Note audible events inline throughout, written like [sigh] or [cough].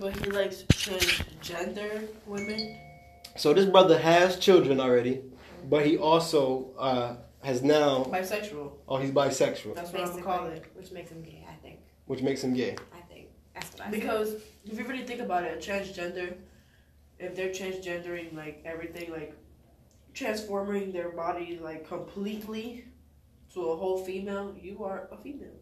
But he likes transgender women. So this brother has children already, but he also uh, has now. Bisexual. Oh, he's bisexual, That's what I'm gonna call it. Which makes him gay, I think. which makes him gay. I think. That's what I Because if you really think about it, a transgender, if they're transgendering like everything, like transforming their body like completely to a whole female, you are a female.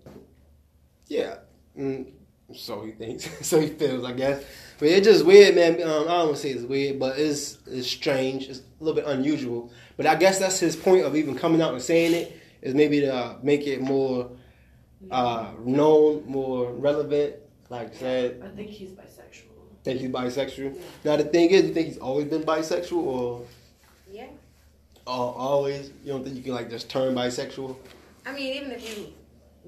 Yeah. Mm, so he thinks. [laughs] so he feels, I guess. But it's just weird, man. Um, I don't want to say it's weird, but it's it's strange. It's a little bit unusual. But I guess that's his point of even coming out and saying it is maybe to uh, make it more uh, known, more relevant. Like I said, I think he's bisexual. think he's bisexual. Now the thing is, you think he's always been bisexual, or Yeah. uh, always? You don't think you can like just turn bisexual? I mean, even if you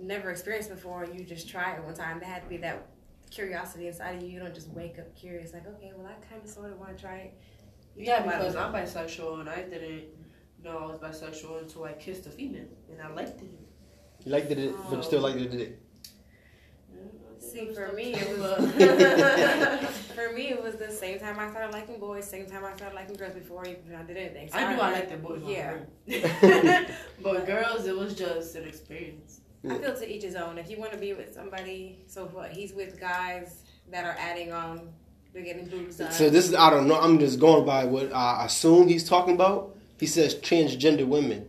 never experienced before, and you just try it one time. There had to be that curiosity inside of you. You don't just wake up curious, like, okay, well, I kind of sort of want to try it. You Yeah, because. I'm bisexual and I didn't know I was bisexual until I kissed a female and I liked it. You liked it, but you still liked it. See, for me, it was [laughs] [laughs] for me it was the same time I started liking boys, same time I started liking girls before even I did anything. So I knew I liked the boys. Yeah. Yeah. [laughs] but girls, it was just an experience. I feel to each his own. If you want to be with somebody, so what? He's with guys that are adding on, they're getting boobs done. So this is I don't know. I'm just going by what I assume he's talking about. He says transgender women.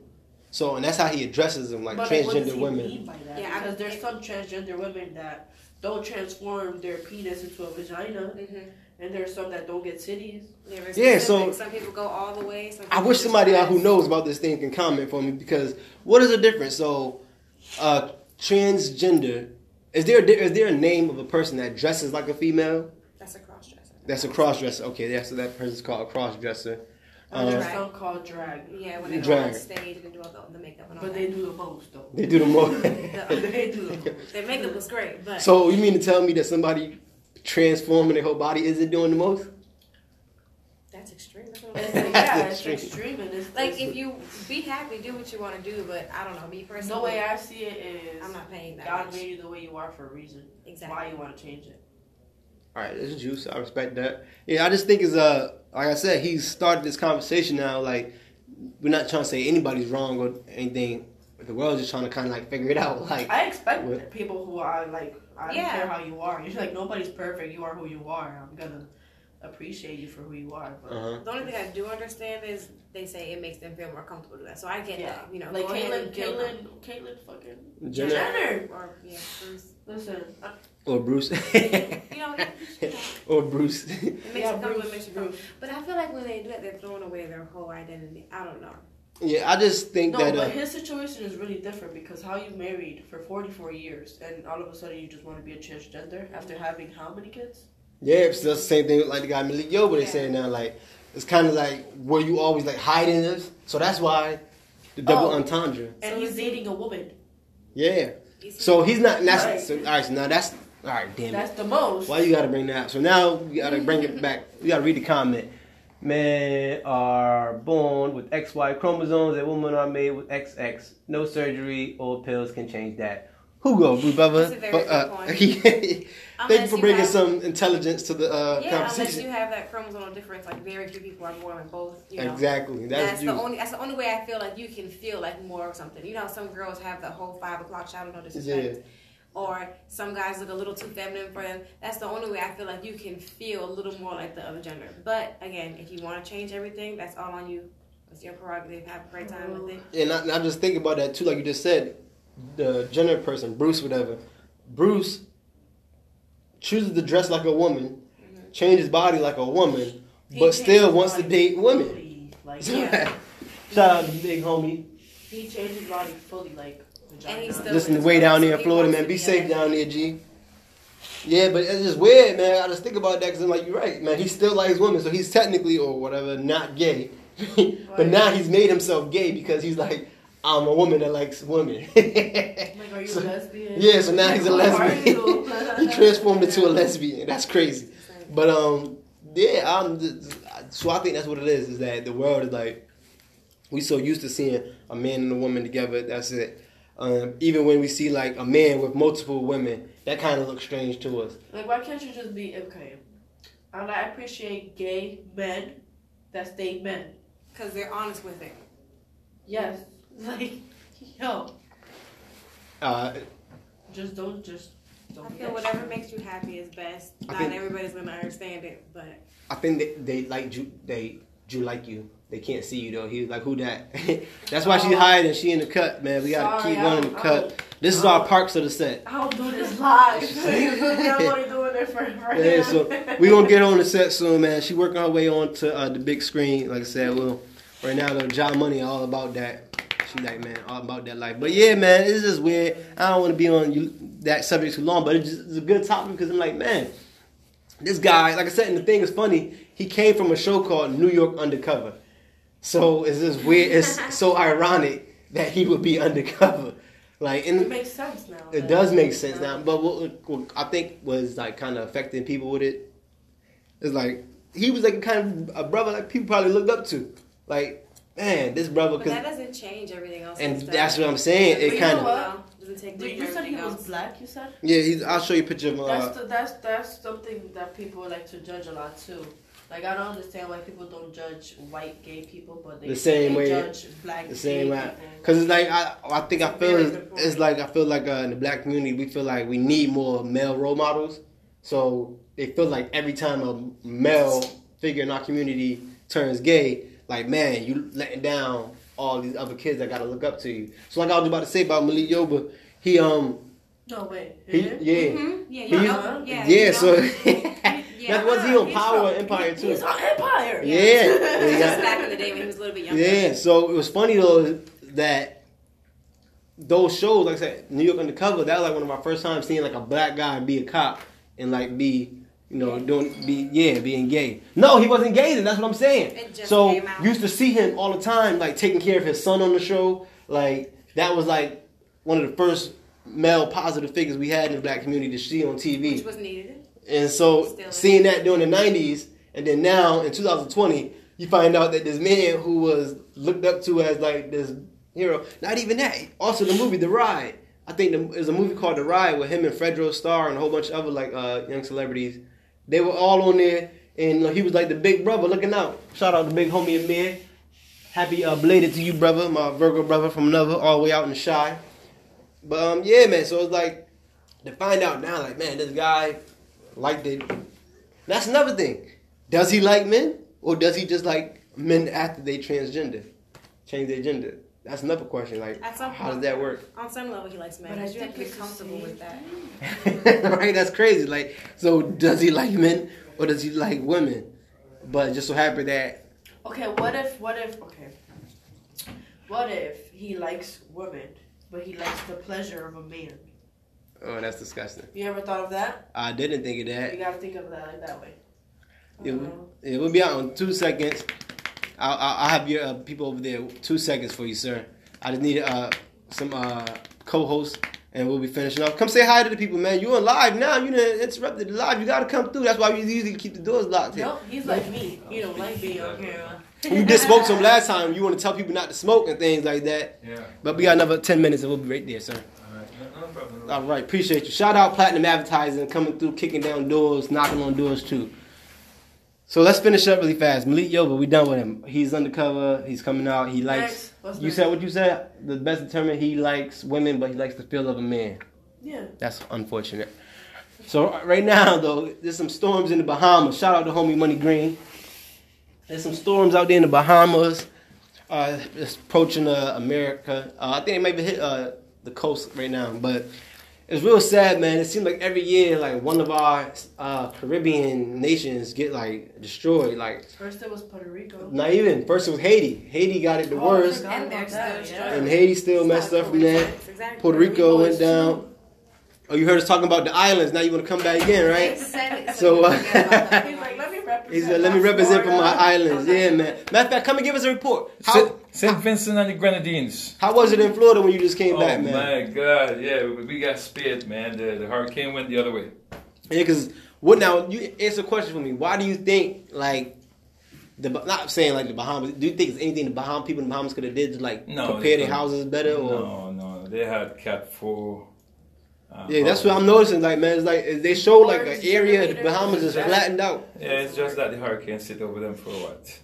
So and that's how he addresses them, like but like, what does transgender he women. mean by that? Yeah, because there's some transgender women that don't transform their penis into a vagina, Mhm. and there's some that don't get titties. Yeah, Yeah, so- some people go all the way. Some I wish somebody out who knows about this thing can comment for me because what is the difference? So, uh, transgender is there a, is there a name of a person that dresses like a female? That's a cross dresser. That's a cross dresser. Okay, yeah, so that person's called a cross dresser. And there's Drag. some called drag, Yeah, when they go on stage and they do all the, the makeup and all but that. they do the most though. They do the most. [laughs] they do the most. Their makeup was great, but so you mean to tell me that somebody transforming their whole body isn't doing the most? that's extreme. That's what I'm It's, saying. yeah, it's Extreme. extreme, and it's Like if you be happy, do what you want to do. But I don't know, me personally, the way I see it is, I'm not paying that God much. made you the way you are for a reason. Exactly. Why you want to change it? All right, this is juice. I respect that. Yeah, I just think is uh, like I said, he started this conversation now. Like we're not trying to say anybody's wrong or anything. The world's just trying to kind of like figure it out. [laughs] Like I expect What? people who are like, I Yeah. don't care how you are. You're like nobody's perfect. You are who you are. I'm gonna appreciate you for who you are. But uh-huh. The only thing I do understand is they say it makes them feel more comfortable to that. So I get yeah, that. You know, like Caitlyn, Caitlyn. Caitlyn, fucking Jenner Jenner. Or yeah, Bruce. Listen, I- or Bruce [laughs] You know, [laughs] or Bruce. it makes yeah, you comfortable. Bruce, It makes you. Bruce. But I feel like when they do it, they're throwing away their whole identity. I don't know. yeah, I just think No, that. but Uh, his situation is really different because how you married for 44 years and all of a sudden you just want to be a transgender after having how many kids? Yeah, it's just the same thing like the guy Malik Yo, but they Yeah. saying now like it's kind of like were you always like hiding this? So that's why the double Oh. entendre. And So he's dating a woman. Yeah. You So he's not. That's Right. so, all right. So now that's all right. Damn it. That's the most. Why you gotta bring that up? So now we gotta mm-hmm. bring it back. We gotta read the comment. Men are born with XY chromosomes and women are made with XX. No surgery or pills can change that. Who go, Blue Bubba? That's a very uh, good point. [laughs] Thank you for you bringing have- some intelligence to the uh, Yeah, unless you have that chromosomal difference, like very few people are born with both. You know. Exactly. That's, That's you. the only. That's the only way I feel like you can feel like more of something. You know, some girls have the whole five o'clock shadow, no disrespect. Yeah. Or some guys look a little too feminine for them. That's the only way I feel like you can feel a little more like the other gender. But again, if you want to change everything, that's all on you. It's your prerogative. Have a great time with it. And I, I just think about that too, like you just said, the gender person, Bruce, whatever. Bruce chooses to dress like a woman, mm-hmm. change his body like a woman, He but still wants to date women. Like, [laughs] Yeah. Shout out to big homie. he changed his body fully, like vagina. And he's still- Listen, way down there in Florida, man. Be safe down there, G. Yeah, but it's just weird, man. I just think about that because I'm like, you're right, man. He still likes women, so he's technically or whatever not gay, [laughs] but now he's made himself gay because he's like, I'm a woman that likes women. [laughs] Like, are you So- a lesbian? Yeah, so now he's a lesbian. [laughs] he transformed into a lesbian. That's crazy. But um, yeah, I'm. Just, so I think that's what it is. Is that the world is like we so used to seeing a man and a woman together. That's it. Um, even when we see like a man with multiple women, that kind of looks strange to us. Like, why can't you just be okay? I I appreciate gay men that stay men. Because they're honest with it. Yes, [laughs] like yo, Uh, just don't just don't. I feel extra. whatever makes you happy is best. I Not think- everybody's gonna understand it, but I think they, they like you. They you like you. They can't see you though. He was like, who that? [laughs] That's why she Oh. hiding. She in the cut, man. We gotta Sorry, keep I running the don't- I cut. don't- This is our parks of the set. I don't do this live. [laughs] I'm only doing it for, for Yeah, him. so we gonna get on the set soon, man. She working her way on to uh, the big screen. Like I said, well, right now though, John Money all about that. She like, man, all about that life. But yeah, man, it's just weird. I don't want to be on you, that subject too long, but it's, just, it's a good topic because I'm like, man, this guy, like I said, and the thing is funny. He came from a show called New York Undercover, so it's just weird. It's [laughs] so ironic that he would be undercover. Like, and it makes sense now. it does make sense now, but what, what I think was like kind of affecting people with it is like he was like kind of a brother like people probably looked up to. Like, man, this brother. but that doesn't change everything else. and stuff. that's what I'm saying. But It you kind know of what? doesn't take Did you from said he everything was else. black? You said. yeah. He's, I'll show you a picture of. Uh, That's the, that's that's something that people like to judge a lot too. Like I don't understand why people don't judge white gay people, but they, The same they way- judge black the same gay way. people. Cause it's like I, I think I feel it's, it's like I feel like uh, in the black community we feel like we need more male role models. So they feel like every time a male figure in our community turns gay, like man, you letting down all these other kids that gotta look up to you. So like I was about to say about Malik Yoba, he um No way. he Yeah? yeah Mhm. Yeah, He- know, yeah, yeah, so know. that was he on Power from- Empire too. He's on Empire. Yeah. This Yeah. was [laughs] back in the day when he was a little bit younger. Yeah, so it was funny though that those shows, like I said, New York Undercover, that was like one of my first times seeing like a black guy be a cop and like be, you know, doing be yeah, being gay. No, he wasn't gay then, that's what I'm saying. So used to see him all the time, like taking care of his son on the show. Like that was like one of the first male positive figures we had in the black community to see on TV. Which was needed. And so Still seeing that during the '90s, and then now in 2020, you find out that this man who was looked up to as like this hero, not even that. Also, the movie The Ride. I think the, there's a movie called The Ride with him and Fredro Starr and a whole bunch of other like uh, young celebrities. They were all on there, and he was like the big brother looking out. Shout out to big homie Amir. Happy uh, belated to you, brother, my Virgo brother from another, all the way out in the Chi. But um, yeah, man. So it's like to find out now, like man, this guy liked it. That's another thing. Does he like men, or does he just like men after they transgender, change their gender? That's another question. Like, At some how does that work? On some level, he likes men. But I But you have to be it's the comfortable with that. [laughs] right? That's crazy. Like, so does he like men, or does he like women? But just so happy that Okay, what if what if okay. What if he likes women, but he likes the pleasure of a man? oh, that's disgusting. You ever thought of that? I didn't think of that. You gotta think of that like that way. It, Uh, it will be out in two seconds. I'll, I'll I'll have your uh, people over there. Two seconds for you, sir. I just need uh, some uh, co-hosts, and we'll be finishing off. Come say hi to the people, man. You on live now? You done interrupted the live. You gotta come through. That's why we usually keep the doors locked here. no, he's like me. He don't like being on camera. You did smoke some last time. You want to tell people not to smoke and things like that. Yeah. But we got another ten minutes, and we'll be right there, sir. All right. No, no problem. All right, appreciate you. Shout out Platinum Advertising coming through, kicking down doors, knocking on doors too. So let's finish up really fast. Malik Yoba, we done with him. He's undercover. He's coming out. He likes. Next. You next? said what you said. The best determined he likes women, but he likes the feel of a man. Yeah. That's unfortunate. So right now though, there's some storms in the Bahamas. Shout out to homie Money Green. There's some storms out there in the Bahamas. Uh, it's approaching uh, America. Uh, I think they maybe hit uh, the coast right now, but it's real sad, man. It seems like every year, like one of our uh, Caribbean nations get like destroyed. Like First it was Puerto Rico. not even. First it was Haiti. Haiti got it the Oh, worst, And they're still yeah. and Haiti still messed up from that. Exactly. Puerto Rico went is down. Oh, you heard us talking about the islands. Now you want to come back again, right? Exactly. So, uh, He's like, let me represent. [laughs] He said, "Let me represent for my Florida." islands." Yeah, man. Matter of fact, come and give us a report. How St. St. Vincent and the Grenadines. how was it in Florida when you just came Oh back, man? Oh my God! Yeah, we- we got spared, man. The, the hurricane went the other way. Yeah, because what now? You answer a question for me. Why do you think like the not saying like the Bahamas? Do you think there's anything the Bahamas people in the Bahamas could have did to like No, prepare their houses better? Or No, no. they had Cat Four. Uh, Yeah, that's what I'm noticing. Like, man, it's like they show like an area the Bahamas is flattened out. Yeah, it's just that the hurricane sit over them for what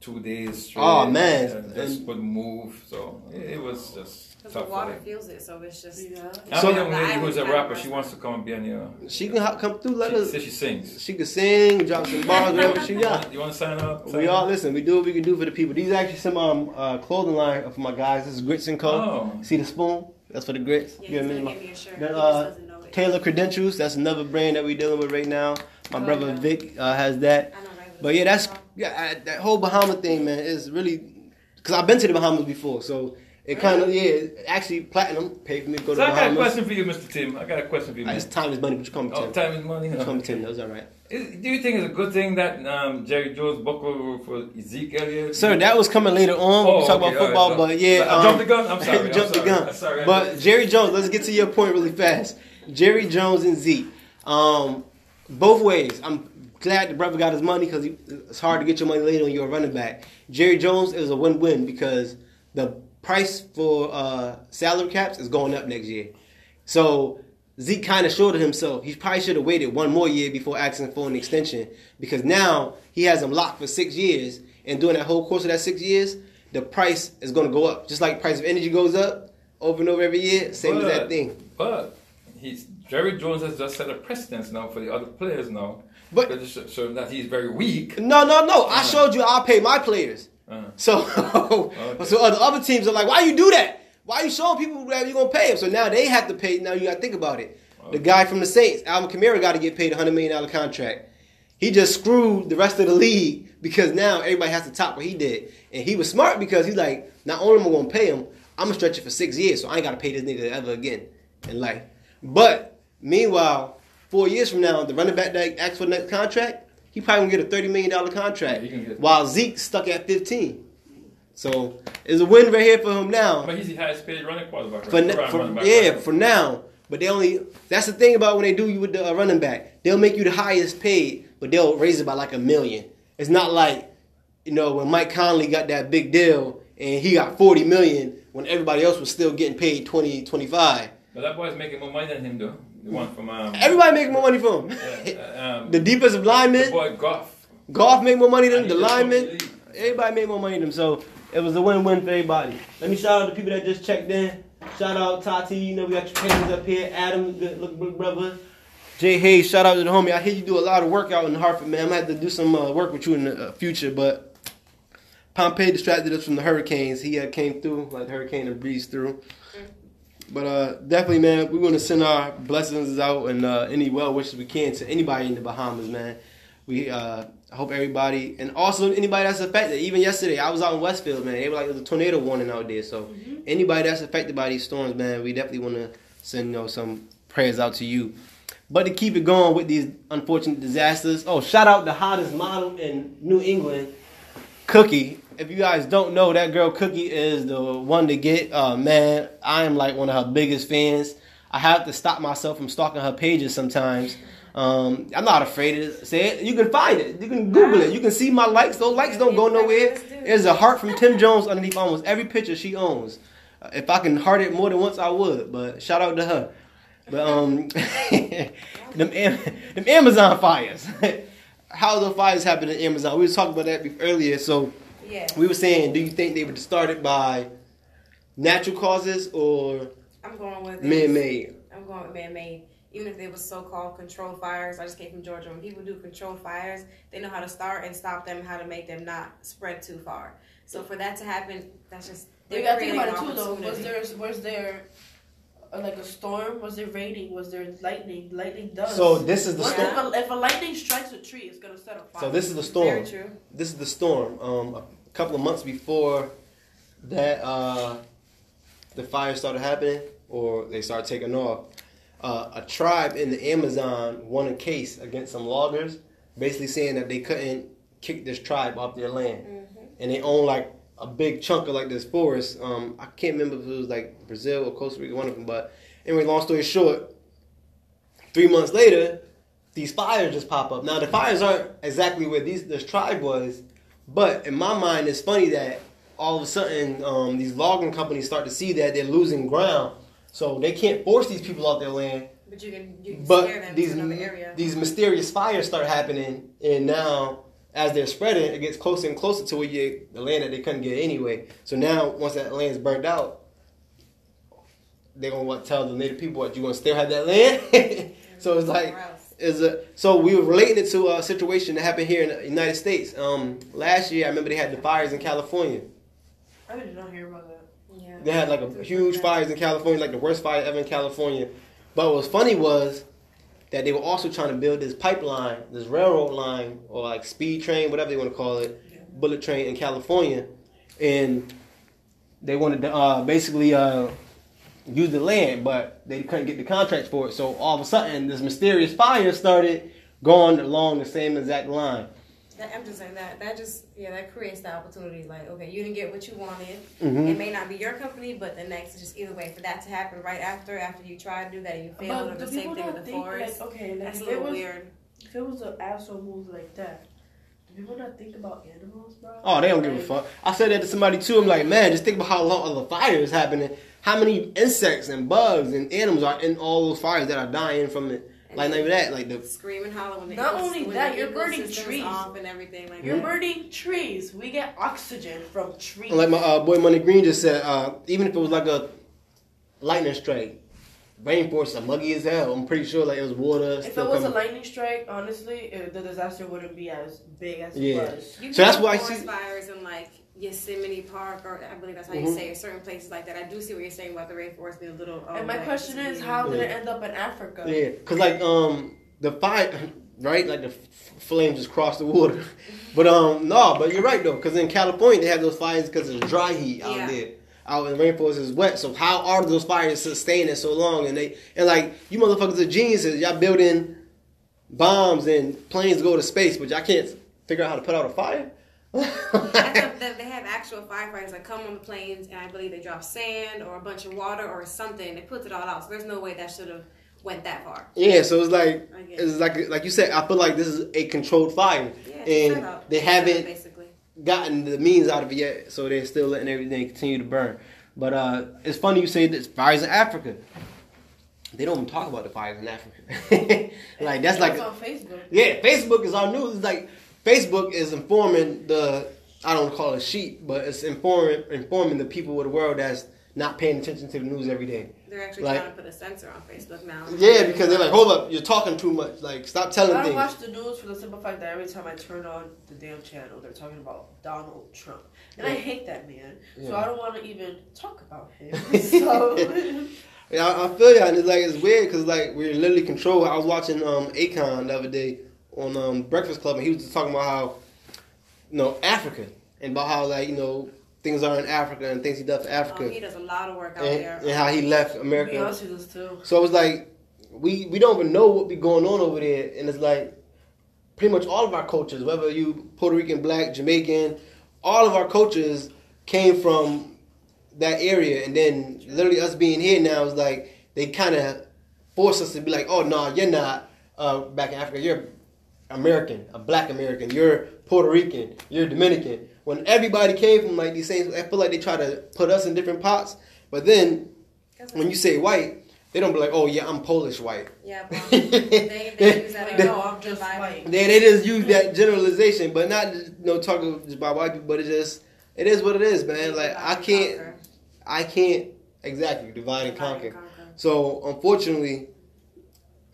two days straight. Oh, man. and just And- wouldn't move. So it, it was just Because the water feels it, so it's just. Yeah. I So- have a young lady who's a rapper. She wants to come and be on your. She can ho- come through. Let She, her. say she sings. She can sing, drop some bars, whatever she You got. want, you want to sign up? Sign We all up? listen. We do what we can do for the people. These are actually some um uh, clothing line for my guys. This is Grits and Co. Oh. See the spoon? That's for the grits. Yeah, You know he's what I gonna mean? give me a shirt. Then, uh, know it. Taylor Credentials. That's another brand that we're dealing with right now. My Oh, brother yeah. Vic uh, has that. I know. But yeah, that's yeah. I, that whole Bahama thing, man, is really because I've been to the Bahamas before, so it kind of yeah. Actually, platinum paid for me to go to So I got a Bahamas. question for you, Mr. Tim. I got a question for you, Uh, man. It's time is money, but you call me Oh, Tim. time is money. You huh? call me Tim. That's all right. Is- Do you think it's a good thing that um, Jerry Jones buckled for Zeke Elliott? Sir, that was coming later on. Oh, we talk okay, about football, all right, so- but yeah, I um, jumped the gun. I'm sorry. [laughs] I'm jumped the gun. I'm [laughs] sorry. But Jerry Jones, let's get to your point really fast. Jerry Jones and Zeke, um, both ways. I'm glad the brother got his money because it's hard to get your money later when you're a running back. Jerry Jones is a win-win because the price for uh, salary caps is going up next year. So Zeke kind of shorted himself. He probably should have waited one more year before asking for an extension because now he has him locked for six years. And during that whole course of that six years, the price is going to go up. Just like the price of energy goes up over and over every year, same as that thing. But he's Jerry Jones has just set a precedence now for the other players now. But- so, so that he's very weak. No, no, no. I Uh. showed you I'll pay my players. Uh, So, [laughs] so other, other teams are like, why you do that? Why you showing people that you're gonna pay them? So now they have to pay. Now you got to think about it. The guy from the Saints, Alvin Kamara, got to get paid a hundred million dollar contract. He just screwed the rest of the league because now everybody has to top what he did, and he was smart because he's like, not only am I gonna pay him, I'm gonna stretch it for six years, so I ain't gotta pay this nigga ever again in life. But meanwhile, four years from now, the running back that asks for the next contract, he probably gonna get a thirty million dollar contract, Yeah, he can get- while Zeke stuck at fifteen. So it's a win right here for him now. but he's the highest paid running quarterback. For, right? n- Running back, yeah, right? for now. But they only that's the thing about when they do you with the uh, running back. They'll make you the highest paid, but they'll raise it by like a million. It's not like you know when Mike Conley got that big deal and he got 40 million when everybody else was still getting paid 20, 25. But that boy's making more money than him, though. The one from um, Everybody make more money for him. yeah, um, [laughs] the defensive the linemen, boy Goff. golf make more money than the he just linemen. took the lead. Everybody made more money than them. So it was a win-win for everybody. Let me shout out the people that just checked in. Shout out Tati, you know we got your paintings up here. Adam, good look big brother. Jay Hayes, shout out to the homie. I hear you do a lot of work out in Hartford, man. I'm gonna have to do some uh, work with you in the uh, future, but Pompey distracted us from the hurricanes. He uh, came through like the hurricane and breezed through. But uh, definitely, man, we want to send our blessings out and uh, any well wishes we can to anybody in the Bahamas, man. We uh, hope everybody, and also anybody that's affected. Even yesterday, I was out in Westfield, man. They were like, there's a tornado warning out there. So anybody that's affected by these storms, man, we definitely want to send you know some prayers out to you. But to keep it going with these unfortunate disasters, oh, shout out the hottest model in New England, Cookie. If you guys don't know, that girl Cookie is the one to get. Uh, man, I am like one of her biggest fans. I have to stop myself from stalking her pages sometimes. Um, I'm not afraid to say it. You can find it. You can Google it. You can see my likes. Those likes don't go nowhere. There's a heart from Tim Jones underneath almost every picture she owns. If I can heart it more than once, I would. But shout out to her. But um, [laughs] them them Amazon fires. [laughs] How the fires happen in Amazon? We was talking about that earlier. So Yeah. we were saying, do you think they were started by natural causes or I'm going with man-made? I'm going with man-made. Even if they were so-called controlled fires, I just came from Georgia. When people do controlled fires, they know how to start and stop them, how to make them not spread too far. So for that to happen, that's just You they're gotta think about it an too, though. Was there was there uh, like a storm? Was there raining? Was there lightning? Lightning does. So this is the What storm. if, a, if a lightning strikes a tree, it's gonna set a fire. So this is the storm. Very storm. true. This is the storm. Um, a couple of months before that, uh, the fire started happening, or they started taking off. Uh, a tribe in the Amazon won a case against some loggers, basically saying that they couldn't kick this tribe off their land, and they own like a big chunk of like this forest. Um, I can't remember if it was like Brazil or Costa Rica, one of them. But anyway, long story short, three months later, these fires just pop up. Now the fires aren't exactly where these this tribe was, but in my mind, it's funny that all of a sudden um, these logging companies start to see that they're losing ground So they can't force these people off their land. But you can, you can But them these to another area. these mysterious fires start happening, and now as they're spreading, it gets closer and closer to where you, the land that they couldn't get anyway. So now, once that land's burned out, they're gonna want to tell the native people what you gonna still have that land. [laughs] so it's like. Is a so we were relating it to a situation that happened here in the United States. Um, last year, I remember they had the fires in California. I did not hear about that. Yeah. They had like a huge fires in California, like the worst fire ever in California. But what was funny was that they were also trying to build this pipeline, this railroad line, or like speed train, whatever they want to call it, Yeah. bullet train in California, and they wanted to uh, basically uh, use the land, but they couldn't get the contracts for it. So all of a sudden, this mysterious fire started going along the same exact line. That, I'm just saying that that just yeah that creates the opportunity. Like okay, you didn't get what you wanted. Mhm. It may not be your company, but the next is just either way for that to happen right after after you try to do that and you fail, or But the same thing with the forest. like okay, like That's a little was weird. if it was an asshole move like that, do people not think about animals, bro? Oh, they don't give a fuck. I said that to somebody too. I'm like, man, just think about how long the fire is happening. How many insects and bugs and animals are in all those fires that are dying from it? Like, not even that. Like the Scream and when the Not ecos- only that, you're burning trees. off and everything like You're that. burning trees. We get oxygen from trees. like my uh, boy Money Green just said. Uh, even if it was like a lightning strike, rainforest are muggy as hell. I'm pretty sure like it was water. if it still was a lightning strike, honestly, uh the disaster wouldn't be as big as Yeah. it was. You So that's why I see- fires in like Yosemite Park, or I believe that's how Mhm. you say it. Certain places like that. I do see what you're saying about the rainforest being a little. and oh, my like, question is, weird. how did it end up in Africa? Yeah, cause like um the fire, [laughs] right? Like the f- flames just crossed the water. [laughs] But um no, but you're right though, cause in California they have those fires because it's dry heat out Yeah. there. Out in the rainforest is wet, so how are those fires sustaining so long? And they and like you motherfuckers are geniuses. Y'all building bombs and planes go to space, but y'all can't figure out how to put out a fire. [laughs] They have actual firefighters that come on the planes, and I believe they drop sand or a bunch of water or something. They put it all out, so there's no way that should have went that far. yeah, so it's like it's like like you said. I feel like this is a controlled fire, Yeah, and they It's haven't basically. gotten the means out of it yet, so they're still letting everything continue to burn. But uh, it's funny you say this fires in Africa. They don't even talk about the fires in Africa. [laughs] like that's It like on Facebook. yeah, Facebook is our news. It's like Facebook is informing the I don't call it sheep, but it's informing informing the people of the world that's not paying attention to the news every day. They're actually Like- trying to put a censor on Facebook now. Yeah, because they're like, hold up, you're talking too much. Like, stop telling me I don't things. watch the news for the simple fact that every time I turn on the damn channel, they're talking about Donald Trump, and I hate that man. So I don't want to even talk about him. [laughs] So Yeah, I, I feel ya, and it's like it's weird because like we're literally controlled. I was watching um Akon the other day on um Breakfast Club, and he was just talking about how you know Africa and about how like you know things are in Africa and things he does for Africa, Oh, he does a lot of work out and, there. and how he left America. Beyonce does too. So it was like we we don't even know what be going on over there, and it's like pretty much all of our cultures, whether you Puerto Rican, Black, Jamaican, all of our cultures came from that area, and then literally us being here now is like they kind of force us to be like, oh no, you're not uh, back in Africa, you're American, a Black American, you're Puerto Rican, you're Dominican. When everybody came from like these things, I feel like they try to put us in different pots, but then when you say white, they don't be like, oh yeah, I'm Polish white. yeah, [laughs] well, they, they use that Like, as no, a I'm just white. They, they just use that generalization, but not just, you know talking just about white people, but it just it is what it is, man. Like I can't Conquer. I can't exactly divide and Divide conquer. conquer. So unfortunately,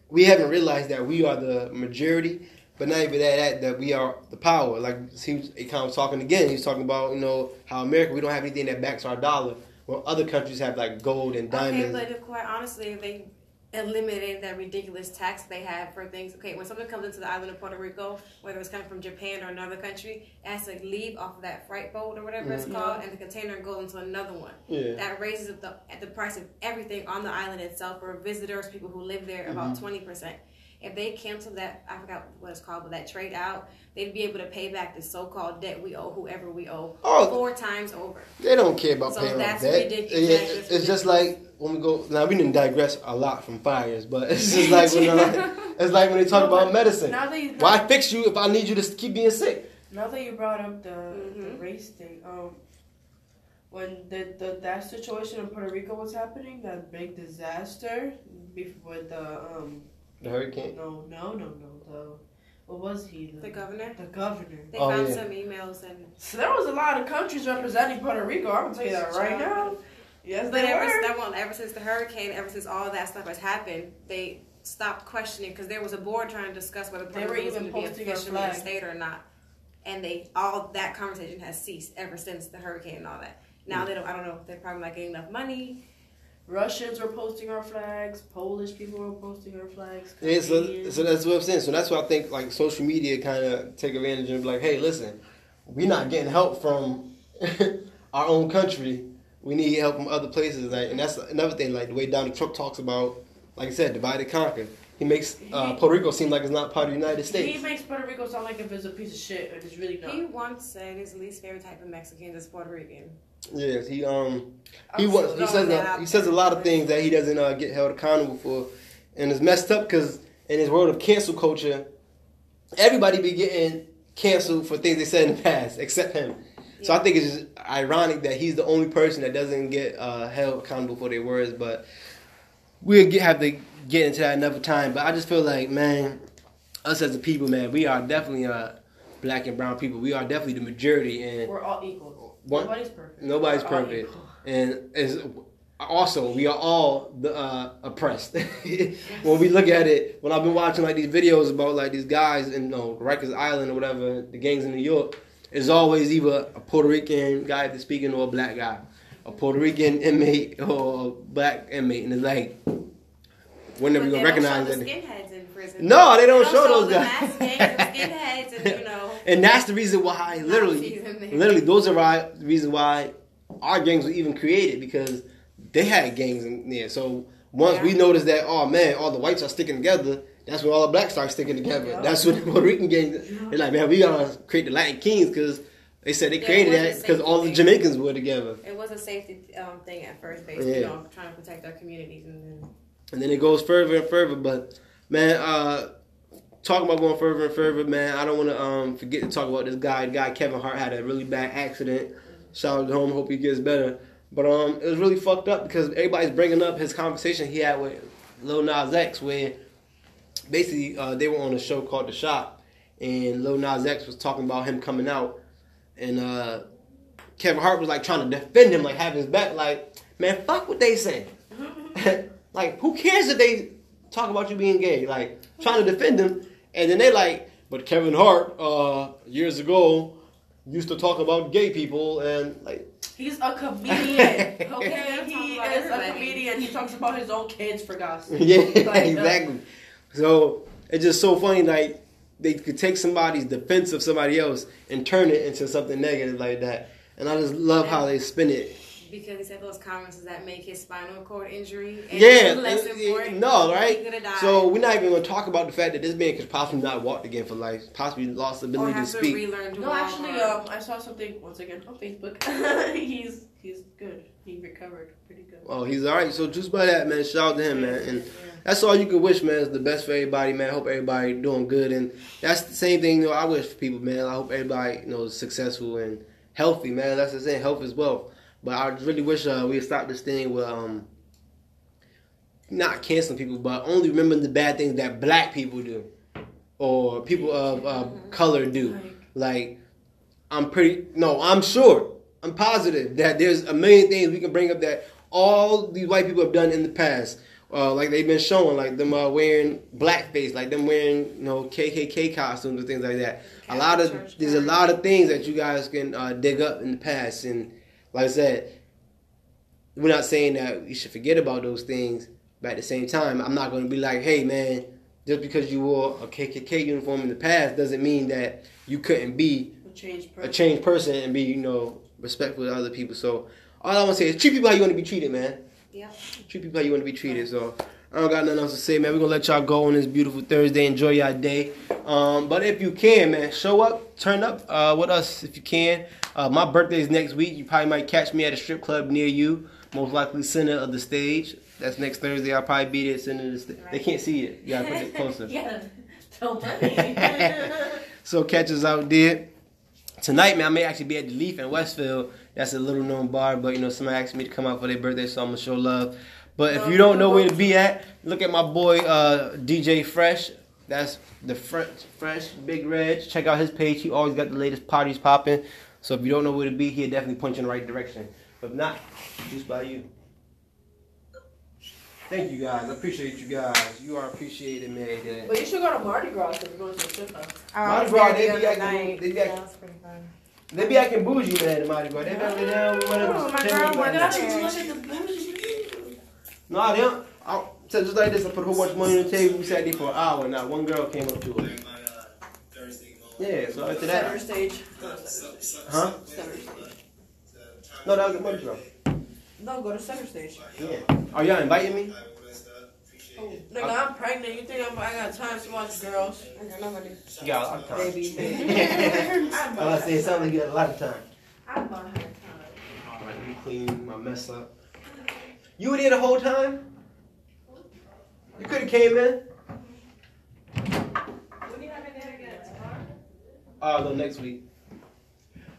we haven't realized that we are the majority, but not even that that, that we are the power. Like he was, he kind of talking again. He was talking about you know how America we don't have anything that backs our dollar, while other countries have like gold and diamonds. Okay, but if quite honestly, if they eliminated that ridiculous tax they have for things, okay, when something comes into the island of Puerto Rico, whether it's coming from Japan or another country, it has to leave off of that freight boat or whatever it's Mhm. called, and the container goes into another one. yeah. That raises the the price of everything on the island itself for visitors, people who live there, about Mm-hmm. twenty percent. If they cancel that, I forgot what it's called, but that trade out, they'd be able to pay back the so-called debt we owe whoever we owe Oh, four times over. They don't care about So paying off that's debt. ridiculous. Yeah, That's it's just just like when we go. Now we didn't digress a lot from fires, but [laughs] it's just like when uh, [laughs] it's like when they talk No, about medicine. Now that you Why fix you if I need you to keep being sick? Now that you brought up the, the Mhm. race thing, um, when the, the that situation in Puerto Rico was happening, that big disaster bef- with the um The hurricane. no no no no the what was he The governor. the governor. They Oh, found yeah. some emails and. So there was a lot of countries representing Puerto Rico. I'm gonna tell you that right now. Yes, But they ever, were. that one, ever since the hurricane, ever since all that stuff has happened, they stopped questioning because there was a board trying to discuss whether Puerto Rico was going to be a officially a state or not. And they all that conversation has ceased ever since the hurricane and all that. Now hmm. they don't. I don't know. They're probably not getting enough money. Russians were posting our flags. Polish people were posting our flags. Yeah, so, so that's what I'm saying. So that's why I think like social media kind of take advantage and be like, hey, listen, we're not getting help from [laughs] our own country. We need help from other places. Like, and that's another thing. Like the way Donald Trump talks about, like I said, divide and conquer. He makes uh, Puerto Rico seem like it's not part of the United States. He makes Puerto Rico sound like if it's a piece of shit, and it's really not. He once said his least favorite type of Mexican is Puerto Rican. Yes, he um he was he says a, that. he says a lot of things that he doesn't uh, get held accountable for, and it's messed up because in his world of cancel culture, everybody be getting canceled for things they said in the past [laughs] except him. So I think it's just ironic that he's the only person that doesn't get uh, held accountable for their words. But we'll get, have to get into that another time. But I just feel like man, us as a people, man, we are definitely uh, black and brown people. We are definitely the majority, and We're all equal. What? Nobody's perfect. Nobody's We're perfect. and is also we are all the uh, oppressed. [laughs] when we look at it, when I've been watching like these videos about like these guys in you know, Rikers Island or whatever, the gangs in New York, it's always either a Puerto Rican guy that's speaking or a black guy, a Puerto Rican inmate or a black inmate, and it's like when are we gonna don't show recognize that? skinheads in prison. No, they don't show those the guys. masked gangs and skinheads and you know. [laughs] And that's the reason why, literally, Nazis in there. literally, those are why, the reason why our gangs were even created because they had gangs in there. So once we noticed that, oh man, all the whites are sticking together, that's when all the blacks start sticking together. Yeah. That's when the Puerto Rican gangs, they're like, man, we gotta create the Latin Kings because they said they created that because all the thing. Jamaicans were together. It was a safety um, thing at first, based, Yeah. you know, trying to protect our communities, and then And then it goes further and further. But man, uh, talking about going further and further, man, I don't want to um, forget to talk about this guy. Guy Kevin Hart had a really bad accident. Shout out to him. Hope he gets better. But um, it was really fucked up because everybody's bringing up his conversation he had with Lil Nas X, where basically uh, they were on a show called The Shop, and Lil Nas X was talking about him coming out, and uh, Kevin Hart was like trying to defend him, like have his back, like man, fuck what they say. [laughs] like, who cares if they talk about you being gay? Like, trying to defend them, and then they like, but Kevin Hart, uh, years ago, used to talk about gay people, and like, He's a comedian. [laughs] Okay, talk he about is a comedian. He talks about his own kids for God's [laughs] sake. yeah, Like, uh, exactly. So it's just so funny, like they could take somebody's defense of somebody else and turn it into something negative like that, and I just love how they spin it. Because he said those comments that make his spinal cord injury. And Yeah, less and- important. no, He right? could have died. So we're not even going to talk about the fact that this man could possibly not walk again for life, possibly lost the ability to have to speak. relearn to No, actually, um, I saw something once again on Facebook. [laughs] he's he's good. He recovered pretty good. Oh, he's all right. So just by that, man, shout out to him, man. And that's all you can wish, man. Is the best for everybody, man. Hope everybody doing good, and that's the same thing. You know, I wish for people, man. I hope everybody, you know, is successful and healthy, man. That's the same. health is wealth. But I really wish uh, we stop this thing with um, not canceling people, but only remembering the bad things that black people do or people of uh, color do. Like, I'm pretty, no, I'm sure, I'm positive that there's a million things we can bring up that all these white people have done in the past. Uh, like they've been showing, like them uh, wearing blackface, like them wearing, you know, KKK costumes and things like that. A lot of there's a lot of things that you guys can uh, dig up in the past, and like I said, we're not saying that you should forget about those things, but at the same time, I'm not going to be like, hey man, just because you wore a KKK uniform in the past doesn't mean that you couldn't be a changed a person. changed person and be, you know, respectful to other people. So all I want to say is treat people how you want to be treated, man. Yeah. Treat people how you want to be treated. So I don't got nothing else to say, man. We're gonna let y'all go on this beautiful Thursday. Enjoy your day. Um, but if you can, man, show up, turn up uh, with us if you can. Uh, my birthday's next week. You probably might catch me at a strip club near you. Most likely center of the stage. That's next Thursday. I'll probably be there center of the stage. They can't see it. You gotta put it [laughs] closer. yeah, tell money. [laughs] [laughs] So catch us out there. tonight, man, I may actually be at the Leaf in Westfield. That's a little known bar, but you know, somebody asked me to come out for their birthday, so I'm gonna show love. But if you don't know where to be at, look at my boy uh, DJ Fresh. That's the Fresh, Fresh Big Reg. Check out his page. He always got the latest parties popping. So if you don't know where to be, he'll definitely point you in the right direction. But if not, just by you. Thank you guys. I appreciate you guys. You are appreciated, man. But you should go to Mardi Gras if you're going to the strip club. Um, Mardi Gras, they be other acting- they be acting- That was pretty fun. They be acting bougie, man, in Mardi Gras. They be acting down with Oh, my girl, them. my Not Okay. you look at the bougie. No, they don't. I, so just like this, I put a whole bunch of money on the table. We sat there for an hour. And now one girl came up to us. Yeah, so after Center that, stage. huh? Center stage. No, that was a bunch girl. No, go to center stage. Yeah. Are y'all inviting me? Oh, nigga, I'm pregnant. You think I'm, I got time to watch girls? I got nobody. You got a lot of time. Baby. I was saying something. You got a lot of time. I bought her time. All right, let me clean my mess up. You were there the whole time? You could have came in. When you having that again? Tomorrow? Uh, no, next week.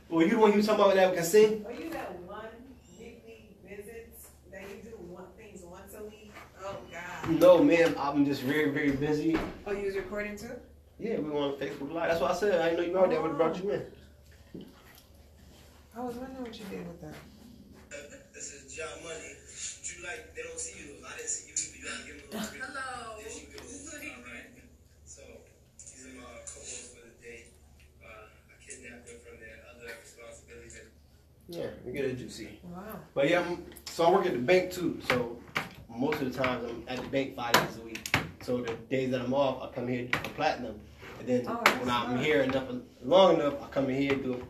Well, you the one you talking about that we can sing? Are you that one weekly visits that you do one things once a week? Oh God. No, man. I'm just very, very busy. Oh, you was recording too? Yeah, we were on Facebook Live. That's why I said I didn't know you out there. Would have brought you in. I was wondering what you did with that. This is John Money. You like they don't see you. I didn't see you either. You gotta give them a little bit. Hello. There she goes. Alright. So these are my co-hosts for the day. Uh, I kidnapped them from their other responsibilities. Yeah, we get a juicy. Wow. But yeah, I'm, so I work at the bank too. So most of the times I'm at the bank five days a week. So the days that I'm off, I come here for platinum. And then Oh, when I'm smart. here enough long enough, I come in here do